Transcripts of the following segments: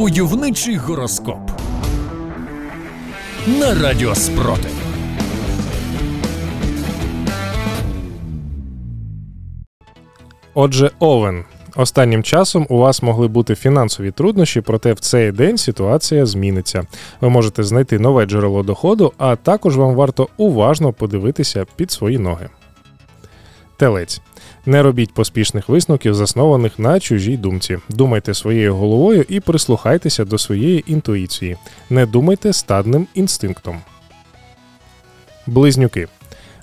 Войовничий гороскоп на Радіо Спротив. Отже, Овен. Останнім часом у вас могли бути фінансові труднощі, проте в цей день ситуація зміниться. Ви можете знайти нове джерело доходу, а також вам варто уважно подивитися під свої ноги. Телець. Не робіть поспішних висновків, заснованих на чужій думці. Думайте своєю головою і прислухайтеся до своєї інтуїції. Не думайте стадним інстинктом. Близнюки.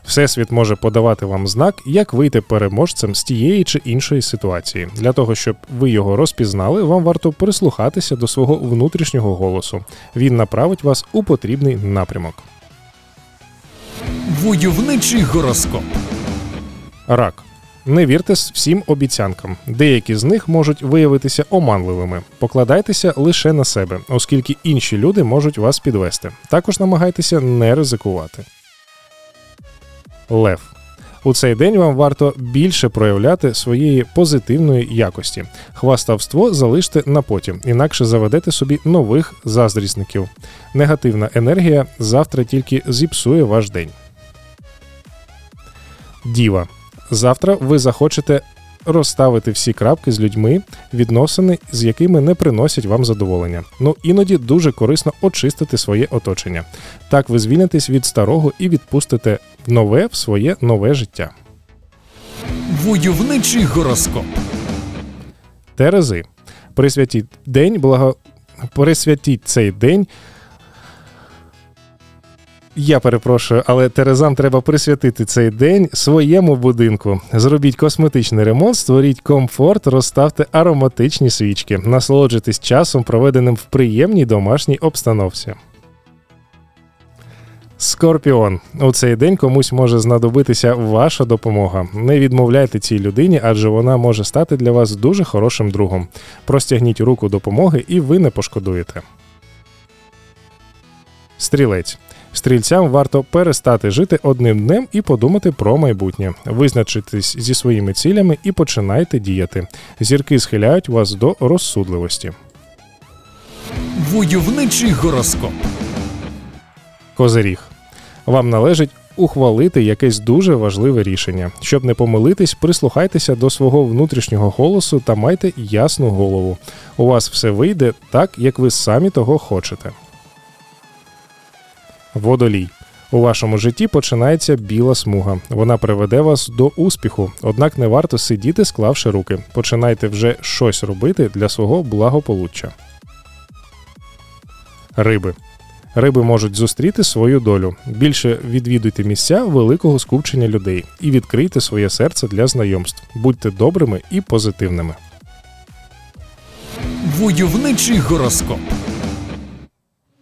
Всесвіт може подавати вам знак, як вийти переможцем з тієї чи іншої ситуації. Для того, щоб ви його розпізнали, вам варто прислухатися до свого внутрішнього голосу. Він направить вас у потрібний напрямок. Войовничий гороскоп. Рак. Не вірте всім обіцянкам. Деякі з них можуть виявитися оманливими. Покладайтеся лише на себе, оскільки інші люди можуть вас підвести. Також намагайтеся не ризикувати. Лев. У цей день вам варто більше проявляти своєї позитивної якості. Хваставство залиште на потім, інакше заведете собі нових заздрісників. Негативна енергія завтра тільки зіпсує ваш день. Діва. Завтра ви захочете розставити всі крапки з людьми, відносини, з якими не приносять вам задоволення. Ну іноді дуже корисно очистити своє оточення. Так ви звільнитесь від старого і відпустите нове в своє нове життя. Войовничий гороскоп. Терези. Присвятіть день благо... Присвятіть цей день. Я перепрошую, але Терезам треба присвятити цей день своєму будинку. Зробіть косметичний ремонт, створіть комфорт, розставте ароматичні свічки, насолоджуйтесь часом, проведеним в приємній домашній обстановці. Скорпіон. У цей день комусь може знадобитися ваша допомога. Не відмовляйте цій людині, адже вона може стати для вас дуже хорошим другом. Простягніть руку допомоги, і ви не пошкодуєте. Стрілець. Стрільцям варто перестати жити одним днем і подумати про майбутнє. Визначитись зі своїми цілями і починайте діяти. Зірки схиляють вас до розсудливості. Войовничий гороскоп. Козиріг. Вам належить ухвалити якесь дуже важливе рішення. Щоб не помилитись, прислухайтеся до свого внутрішнього голосу та майте ясну голову. У вас все вийде так, як ви самі того хочете. Водолій. У вашому житті починається біла смуга. Вона приведе вас до успіху, однак не варто сидіти, склавши руки. Починайте вже щось робити для свого благополуччя. Риби. Риби можуть зустріти свою долю. Більше відвідуйте місця великого скупчення людей і відкрийте своє серце для знайомств. Будьте добрими і позитивними. Войовничий гороскоп.